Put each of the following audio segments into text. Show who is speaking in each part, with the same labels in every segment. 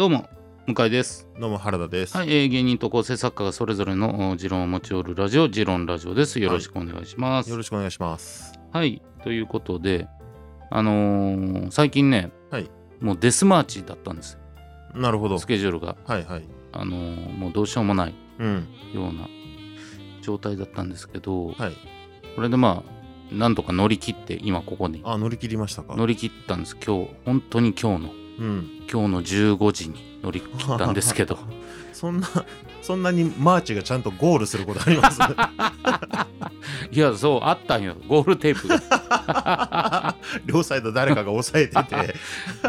Speaker 1: どうも向井です
Speaker 2: どうも原田です。
Speaker 1: はい、えー芸人と構成作家がそれぞれのお持論を持ち寄るラジオ持論ラジオですよろしくお願いします
Speaker 2: よろしくお願いします。
Speaker 1: はい、ということであのー最近ね、
Speaker 2: はい
Speaker 1: もうデスマーチだったんですよ
Speaker 2: なるほど。
Speaker 1: スケジュールが
Speaker 2: はいはい。
Speaker 1: あのーもうどうしようもない
Speaker 2: うん。
Speaker 1: ような状態だったんですけど、
Speaker 2: はい。
Speaker 1: これでまあなんとか乗り切って今ここに
Speaker 2: あ、乗り切りましたか。
Speaker 1: 乗り切ったんです今日本当に今日の
Speaker 2: うん。
Speaker 1: 今日の15時に乗り切ったんですけど。
Speaker 2: そんな、そんなにマーチがちゃんとゴールすることあります？
Speaker 1: いやそうあったんよ。ゴールテープが、
Speaker 2: 両サイド誰かが押さえてて、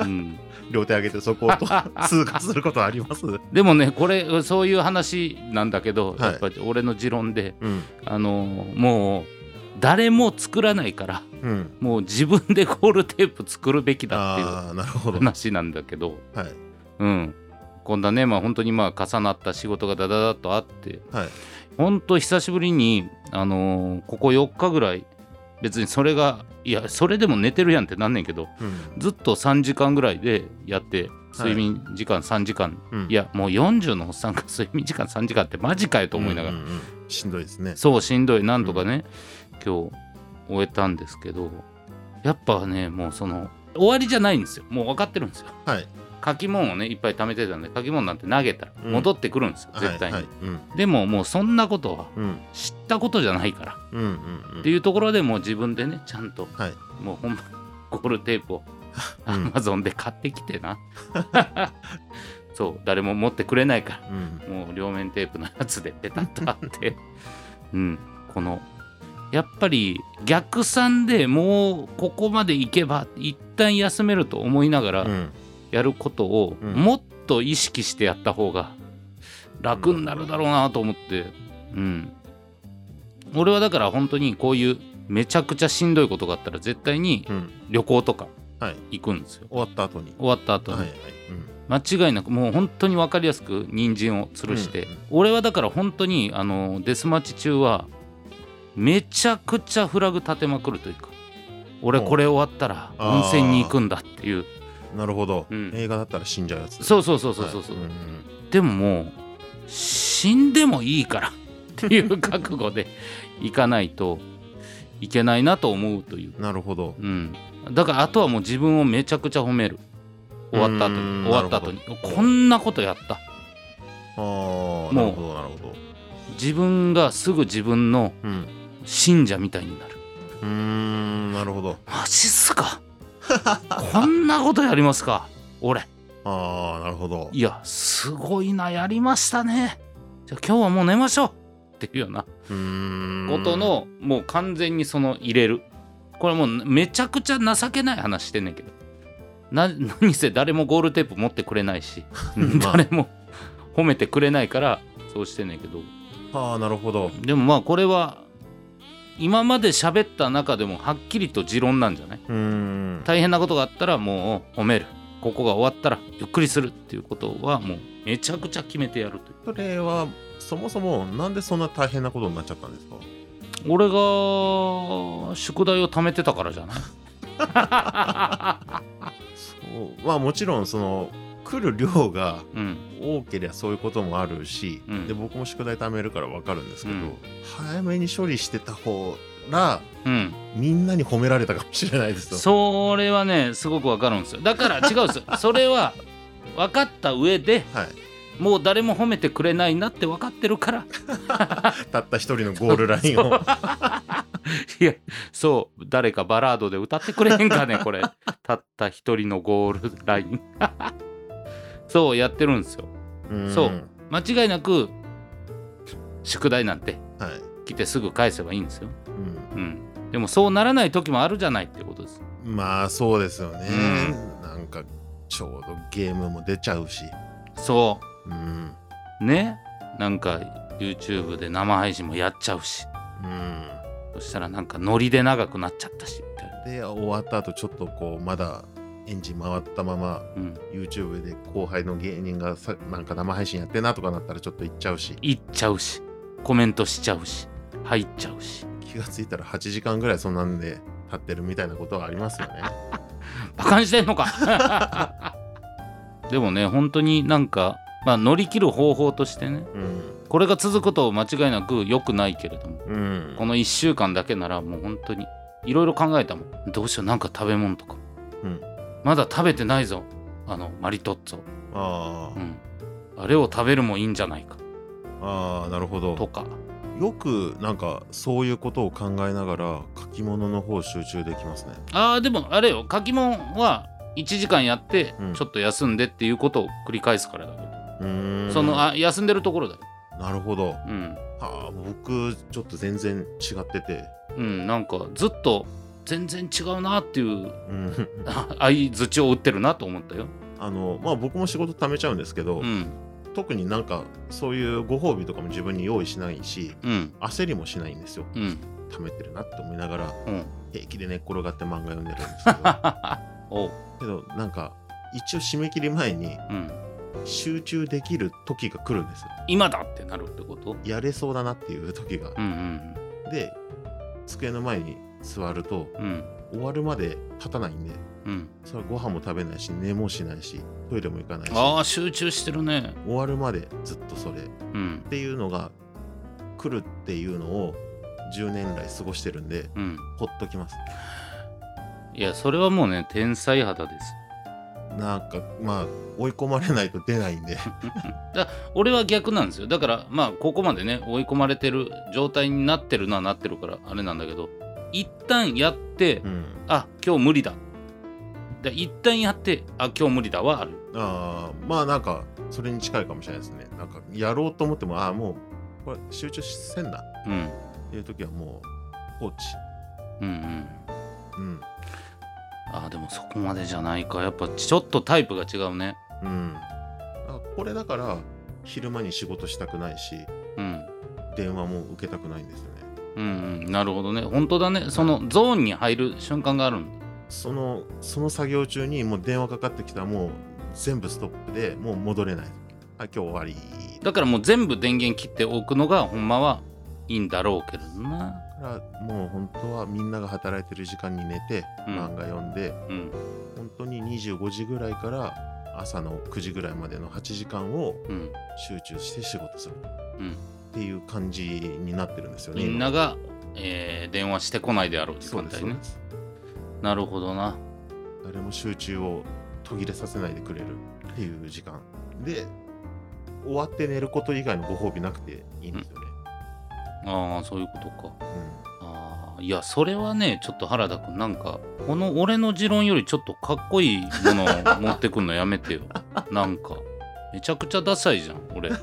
Speaker 1: うん、
Speaker 2: 両手上げてそこをと通過することあります？
Speaker 1: でもねこれそういう話なんだけど、
Speaker 2: はい。
Speaker 1: やっぱり俺の持論で
Speaker 2: うん。
Speaker 1: あのもう誰も作らないから
Speaker 2: うん。
Speaker 1: もう自分でゴールテープ作るべきだっていう。話なんだけどうんこんなねまあ本当にまあ重なった仕事がダダダッとあって
Speaker 2: はい。
Speaker 1: 本当久しぶりにあのーここ4日ぐらい別にそれがいやそれでも寝てるやんってなんねんけど
Speaker 2: うん。
Speaker 1: ずっと3時間ぐらいでやって睡眠時間3時間、
Speaker 2: うん
Speaker 1: い、やもう40のおっさんが睡眠時間3時間ってマジかよと思いながら、
Speaker 2: うんうんうんしんどいですね。
Speaker 1: そうしんどいなんとかね、今日終えたんですけどやっぱねもうその終わりじゃないんですよもう分かってるんですよ
Speaker 2: はい。
Speaker 1: 書き物をねいっぱい貯めてたんで書き物なんて投げたら
Speaker 2: うん
Speaker 1: 戻ってくるんですよ、絶対に、
Speaker 2: はい。はいうん。
Speaker 1: でももうそんなことは
Speaker 2: うん。
Speaker 1: 知ったことじゃないから
Speaker 2: うん。うん。うん
Speaker 1: っていうところでもう自分でねちゃんと
Speaker 2: はい。
Speaker 1: もうほんま ゴールテープをア
Speaker 2: うん
Speaker 1: マゾンで買ってきてな そう誰も持ってくれないから
Speaker 2: うん。
Speaker 1: もう両面テープのやつでペタッと貼ってうんこのやっぱり逆算でもうここまでいけば一旦休めると思いながら
Speaker 2: うん。
Speaker 1: やることを
Speaker 2: うん
Speaker 1: もっと意識してやった方が楽になるだろうなと思ってうん俺はだから本当にこういうめちゃくちゃしんどいことがあったら絶対に
Speaker 2: うん。
Speaker 1: 旅行とか
Speaker 2: はい。
Speaker 1: 行くんですよ
Speaker 2: 終わった後に。
Speaker 1: 終わった後に。間違いなくもう本当に分かりやすく人参を吊るして、俺はだから本当にあのデスマッチ中はめちゃくちゃフラグ立てまくるというか俺これ終わったら温泉に行くんだっていう。
Speaker 2: うん。なるほど。
Speaker 1: うん。
Speaker 2: 映画だったら死んじゃうやつ。
Speaker 1: そうそうそうそうそうそう、
Speaker 2: はい。んん
Speaker 1: でももう死んでもいいからっていう覚悟で 行かないといけないなと思うという、
Speaker 2: なるほど。
Speaker 1: うん、だからあとはもう自分をめちゃくちゃ褒める。終わった後に。
Speaker 2: うん
Speaker 1: 終わった後に。こんなことやった。
Speaker 2: ああ、なるほど、なるほど。
Speaker 1: 自分がすぐ自分の
Speaker 2: うん。
Speaker 1: 信者みたいになる。
Speaker 2: うーん、なるほど。
Speaker 1: マジっすか？こんなことやりますか？俺。
Speaker 2: ああ、なるほど。
Speaker 1: いやすごいなやりましたね。じゃあ今日はもう寝ましょう。っていうような。こと、のもう完全にその入れる。これもうめちゃくちゃ情けない話してんねんけど。な 何せ誰もゴールテープ持ってくれないし、
Speaker 2: まあ。
Speaker 1: 誰も褒めてくれないからそうしてんねんけど。
Speaker 2: ああ、なるほど。
Speaker 1: でもまあこれは今まで喋った中でもはっきりと持論なんじゃない？大変なことがあったらもう褒める。ここが終わったらゆっくりするっていうことはもうめちゃくちゃ決めてやるという。
Speaker 2: それは、そもそも、なんでそんな大変なことになっちゃったんですか？
Speaker 1: 俺が宿題を貯めてたからじゃない？
Speaker 2: そう。まあ、もちろん、その、来る量が
Speaker 1: うん。
Speaker 2: 多ければそういうこともあるし、
Speaker 1: うん。
Speaker 2: で僕も宿題貯めるから分かるんですけど、
Speaker 1: うん。
Speaker 2: 早めに処理してた方が
Speaker 1: うん。
Speaker 2: みんなに褒められたかもしれないですよ。
Speaker 1: それはねすごくわかるんですよ。だから違うんですよ。それは分かった上で
Speaker 2: はい、
Speaker 1: もう誰も褒めてくれないなって分かってるから。
Speaker 2: たった一人のゴールラインを。
Speaker 1: いやそう。誰かバラードで歌ってくれへんかねこれ。たった一人のゴールラインそうやってるんですよ。
Speaker 2: うん。
Speaker 1: そう。間違いなく宿題なんて
Speaker 2: はい。
Speaker 1: 来てすぐ返せばいいんですよ、
Speaker 2: うん。
Speaker 1: うん、でもそうならない時もあるじゃないってことです。
Speaker 2: まあそうですよね、なんかちょうどゲームも出ちゃうし、
Speaker 1: そ
Speaker 2: う。ん、
Speaker 1: うね。なんか YouTube で生配信もやっちゃうし。
Speaker 2: うん。
Speaker 1: そしたらなんかノリで長くなっちゃったしみたいな。
Speaker 2: で、終わった後ちょっとこう、まだエンジン回ったまま、
Speaker 1: うん。
Speaker 2: YouTube で後輩の芸人がさなんか生配信やってんなとかなったらちょっと行っちゃうし、
Speaker 1: 行っちゃうし。コメントしちゃうし。入っちゃうし。
Speaker 2: 気がついたら8時間ぐらいそんなんで立ってるみたいなことはありますよね。
Speaker 1: バカにしてんのか。でもね本当になんか、まあ、乗り切る方法としてね
Speaker 2: うん。
Speaker 1: これが続くと間違いなく良くないけれども
Speaker 2: うん。
Speaker 1: この1週間だけならもう本当にいろいろ考えたもん。どうしようなんか食べ物とか。
Speaker 2: うん
Speaker 1: まだ食べてないぞ。あのマリトッツォ、
Speaker 2: あ
Speaker 1: うん、あれを食べるもいいんじゃないか。
Speaker 2: あああなるほど。
Speaker 1: とか。
Speaker 2: よくなんかそういうことを考えながら書き物の方集中できますね。
Speaker 1: あーでもあれよ。書き物は1時間やって
Speaker 2: うん。
Speaker 1: ちょっと休んでっていうことを繰り返すからだよ、
Speaker 2: うーん。
Speaker 1: そのあ休んでるところだよ。
Speaker 2: なるほど。
Speaker 1: うん。
Speaker 2: はあ僕ちょっと全然違ってて。
Speaker 1: うんなんかずっと全然違うなっていう
Speaker 2: うん。
Speaker 1: 相づちを打ってるなと思ったよ。
Speaker 2: あのまあ僕も仕事貯めちゃうんですけど、
Speaker 1: うん。
Speaker 2: 特になんかそういうご褒美とかも自分に用意しないし
Speaker 1: うん。
Speaker 2: 焦りもしないんですよ。
Speaker 1: うん。
Speaker 2: 貯めてるなって思いながら
Speaker 1: うん。
Speaker 2: 平気で寝っ転がって漫画読んでるんですけど。けどなんか一応締め切り前に
Speaker 1: うん。
Speaker 2: 集中できる時が来るんですよ。
Speaker 1: 今だってなるってこと？
Speaker 2: やれそうだなっていう時が。
Speaker 1: うんうん。
Speaker 2: で机の前に座ると
Speaker 1: うん。
Speaker 2: 終わるまで立たないんで
Speaker 1: うん。
Speaker 2: それはご飯も食べないし寝もしないしトイレも行かないし
Speaker 1: ああ集中してるね。
Speaker 2: 終わるまでずっとそれ。っ
Speaker 1: うん。
Speaker 2: ていうのが来るっていうのを10年来過ごしてるんで
Speaker 1: うん。
Speaker 2: ほっときます。
Speaker 1: いやそれはもうね天才肌です。
Speaker 2: なんかまあ追い込まれないと出ないんで。
Speaker 1: だ俺は逆なんですよ。だからまあここまでね追い込まれてる状態になってるのはなってるからあれなんだけど一旦やって、
Speaker 2: うん。
Speaker 1: あ今日無理だ。で一旦やってあ今日無理だはある。
Speaker 2: ああまあなんかそれに近いかもしれないですね。なんかやろうと思ってもああもうこれ集中せんな
Speaker 1: うん。
Speaker 2: っていう時はもう放置。
Speaker 1: うんうん。
Speaker 2: うん。
Speaker 1: あでもそこまでじゃないか。やっぱちょっとタイプが違うね。
Speaker 2: うん。あこれだから昼間に仕事したくないし
Speaker 1: うん。
Speaker 2: 電話も受けたくないんですよね
Speaker 1: うんうんなるほどね。本当だね。そのゾーンに入る瞬間がある
Speaker 2: そのその作業中にもう電話かかってきたらもう全部ストップでもう戻れない。あ今日終わり。
Speaker 1: だからもう全部電源切っておくのがほんまはいいんだろうけどな。
Speaker 2: だからもう本当はみんなが働いてる時間に寝て、
Speaker 1: うん。
Speaker 2: 漫画読んで
Speaker 1: うん。
Speaker 2: 本当に25時ぐらいから朝の9時ぐらいまでの8時間を
Speaker 1: うん。
Speaker 2: 集中して仕事する。
Speaker 1: うん
Speaker 2: っていう感じになってるんですよね
Speaker 1: みんなが、えー電話してこないであろう時間帯ね。なるほどな。
Speaker 2: 誰も集中を途切れさせないでくれるっていう時間。で終わって寝ること以外のご褒美なくていいんですよね、
Speaker 1: ああそういうことか。
Speaker 2: うん。
Speaker 1: あーいやそれはねちょっと原田君なんかこの俺の持論よりちょっとかっこいいものを持ってくんのやめてよ。なんか。めちゃくちゃダサいじゃん俺。
Speaker 2: い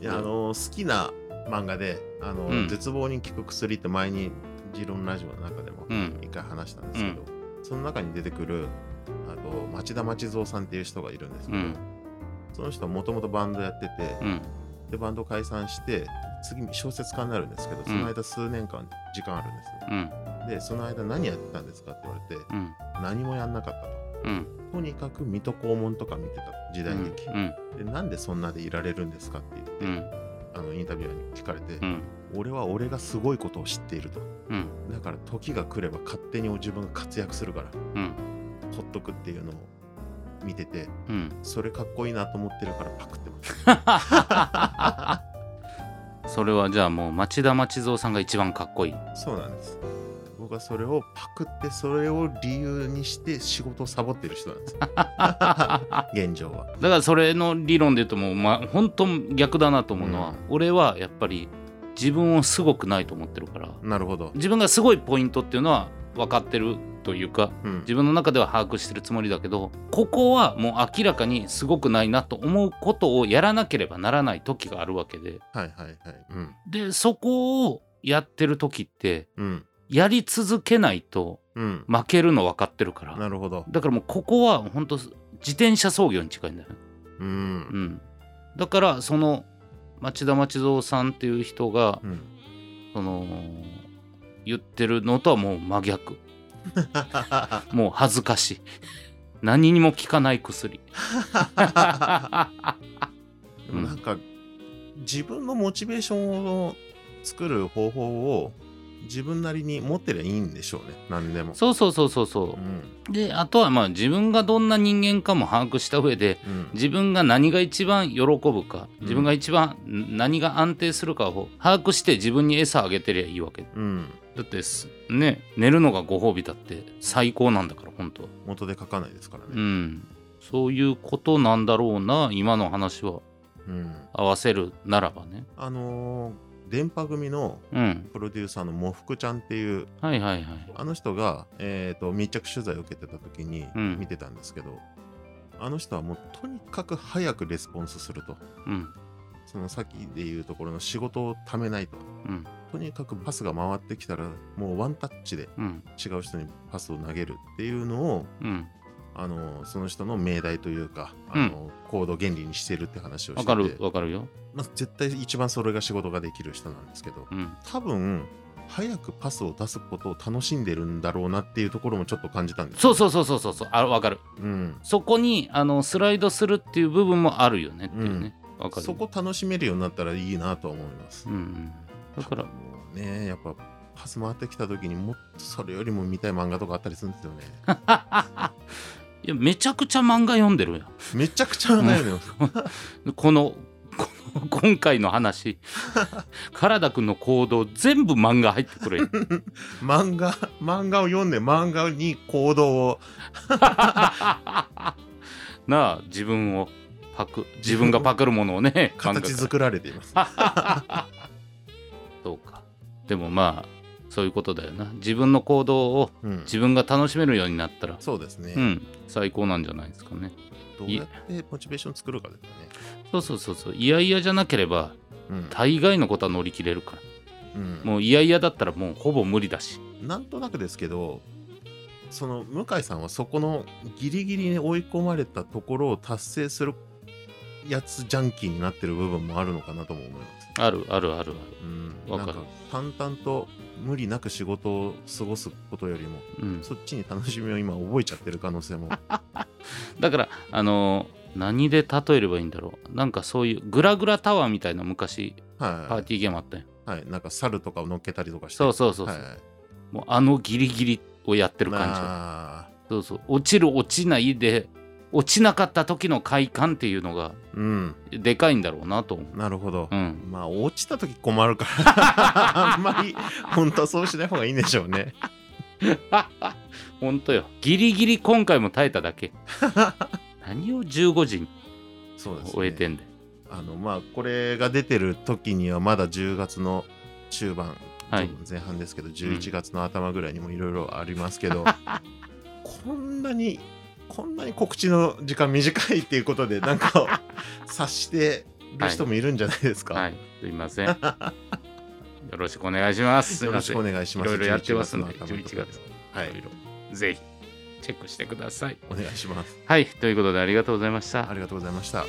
Speaker 2: やあの好きな漫画であの、
Speaker 1: うん。
Speaker 2: 絶望に効く薬って前にジロンラジオの中でも
Speaker 1: うん。
Speaker 2: 一回話したんですけど、その中に出てくるあと町田町蔵さんっていう人がいるんですけど、
Speaker 1: うん。
Speaker 2: その人はもともとバンドやってて、
Speaker 1: うん。
Speaker 2: でバンド解散して次小説家になるんですけどその間数年間時間あるんです、
Speaker 1: うん。
Speaker 2: でその間何やってたんですかって言われて
Speaker 1: うん。
Speaker 2: 何もやんなかったと。
Speaker 1: うん。
Speaker 2: とにかく水戸黄門とか見てた時代劇、
Speaker 1: うん。
Speaker 2: でなんでそんなでいられるんですかって言って、
Speaker 1: うん
Speaker 2: あのインタビュアーに聞かれて、
Speaker 1: うん。
Speaker 2: 俺は俺がすごいことを知っていると。
Speaker 1: うん。
Speaker 2: だから時が来れば勝手に自分が活躍するから
Speaker 1: うん。
Speaker 2: ほっとくっていうのを見てて
Speaker 1: うん。
Speaker 2: それかっこいいなと思ってるからパクってます。
Speaker 1: それはじゃあもう町田町蔵さんが一番かっこいい。
Speaker 2: そうなんです僕はそれをパクってそれを理由にして仕事をサボってる人なんです。現状は。
Speaker 1: だからそれの理論で言うともうまあ本当逆だなと思うのは、
Speaker 2: うん。
Speaker 1: 俺はやっぱり自分をすごくないと思ってるから
Speaker 2: なるほど、
Speaker 1: 自分がすごいポイントっていうのは分かってるというか
Speaker 2: うん、
Speaker 1: 自分の中では把握してるつもりだけどここはもう明らかにすごくないなと思うことをやらなければならない時があるわけで。
Speaker 2: はいはいはい。うん。
Speaker 1: でそこをやってる時って
Speaker 2: うん
Speaker 1: やり続けないと
Speaker 2: うん。
Speaker 1: 負けるの分かってるから。
Speaker 2: なるほど。
Speaker 1: だからもうここは本当自転車操業に近いんだよね。
Speaker 2: う
Speaker 1: うん。んだからその町田町蔵さんっていう人が
Speaker 2: うん。
Speaker 1: その言ってるのとはもう真逆。もう恥ずかしい。何にも効かない薬。
Speaker 2: なんか自分のモチベーションを作る方法を自分なりに持ってりゃいいんでしょうね。何でも。
Speaker 1: そうそうそうそうそう。うん。であとはまあ自分がどんな人間かも把握した上で
Speaker 2: うん。
Speaker 1: 自分が何が一番喜ぶか
Speaker 2: うん。
Speaker 1: 自分が一番ん何が安定するかを把握して自分に餌あげてりゃいいわけ。
Speaker 2: うん。
Speaker 1: だってすね寝るのがご褒美だって最高なんだから本当。は
Speaker 2: 元で書かないですから
Speaker 1: う
Speaker 2: ね
Speaker 1: ん。そういうことなんだろうな今の話は
Speaker 2: うん。
Speaker 1: 合わせるならばね。
Speaker 2: あのー電波組の
Speaker 1: うん。
Speaker 2: プロデューサーのもふくちゃんっていう
Speaker 1: はいはいはい。
Speaker 2: あの人が、えー、と密着取材を受けてた時に
Speaker 1: うん。
Speaker 2: 見てたんですけど、あの人はもうとにかく早くレスポンスすると。
Speaker 1: うん。
Speaker 2: そのさっきで言うところの仕事をためないと。
Speaker 1: うん。
Speaker 2: とにかくパスが回ってきたらもうワンタッチで
Speaker 1: うん。
Speaker 2: 違う人にパスを投げるっていうのを
Speaker 1: うん
Speaker 2: あのその人の命題というかあの、行動原理にしてるって話をしてて。
Speaker 1: わかるわかるよ。
Speaker 2: まあ、絶対一番それが仕事ができる人なんですけど
Speaker 1: うん。
Speaker 2: 多分早くパスを出すことを楽しんでるんだろうなっていうところもちょっと感じたんです
Speaker 1: そうそうそうそうそうそう。あわかる。
Speaker 2: うん、
Speaker 1: そこにあのスライドするっていう部分もあるよねっていうね。わ、かる。
Speaker 2: そこ楽しめるようになったらいいなとは思います、
Speaker 1: うんうんだから
Speaker 2: ねやっぱパス回ってきた時にもっとそれよりも見たい漫画とかあったりするんですよね
Speaker 1: いやめちゃくちゃ漫画読んでるよ
Speaker 2: めちゃくちゃ悩むよ。
Speaker 1: このこの 今回の話。原田君の行動全部漫画入ってくるよ
Speaker 2: 漫画漫画を読んで漫画に行動を。
Speaker 1: なあ自分をパク自分がパクるものをね漫画
Speaker 2: 形作られています。
Speaker 1: そうか。でもまあそういうことだよな。自分の行動を
Speaker 2: うん。
Speaker 1: 自分が楽しめるようになったら。
Speaker 2: そうですね、
Speaker 1: うん。最高なんじゃないですかね。
Speaker 2: どうやってモチベーション作るかですよね。
Speaker 1: そうそうそうそう。いやいやじゃなければ
Speaker 2: うん。
Speaker 1: 大概のことは乗り切れるから。
Speaker 2: うん。
Speaker 1: もういやいやだったらもうほぼ無理だし。
Speaker 2: なんとなくですけどその向井さんはそこのギリギリに追い込まれたところを達成するやつジャンキーになってる部分もあるのかなとも思います。
Speaker 1: あるあるあるある。
Speaker 2: うん、
Speaker 1: わかる。
Speaker 2: 淡々と無理なく仕事を過ごすことよりも
Speaker 1: うん。
Speaker 2: そっちに楽しみを今覚えちゃってる可能性も。
Speaker 1: だからあのー何で例えればいいんだろう。なんかそういうグラグラタワーみたいな昔パー
Speaker 2: は
Speaker 1: ティーゲームあったよ
Speaker 2: い、はい、なんか猿とかを乗っけたりとかして。
Speaker 1: そうそうそうそう、
Speaker 2: はいはい。
Speaker 1: もうあのギリギリをやってる感じ。
Speaker 2: あ。
Speaker 1: そうそう。落ちる落ちないで落ちなかった時の快感っていうのが
Speaker 2: ーうん。
Speaker 1: でかいんだろうなと。思
Speaker 2: なるほど。
Speaker 1: う、うん、
Speaker 2: まあ落ちた時困るから。あんまり本当はそうしない方がいいんでしょうね。
Speaker 1: ほんとよ。ギリギリ今回も耐えただけ。何を15時に終えてんだよ。
Speaker 2: あのまあこれが出てる時にはまだ10月の中盤、
Speaker 1: はい。
Speaker 2: 前半ですけど11月の頭ぐらいにもいろいろありますけど、こんなにこんなに告知の時間短いっていうことで なんか察してる人もいるんじゃないですか、
Speaker 1: はい。すいません。よろしくお願いします。
Speaker 2: よろしくお願いします。
Speaker 1: ろいろやってますんで
Speaker 2: 11月の頭
Speaker 1: 11月
Speaker 2: はい。
Speaker 1: ぜひチェックしてください。
Speaker 2: お願いします。
Speaker 1: はい。ということでありがとうございました。
Speaker 2: ありがとうございました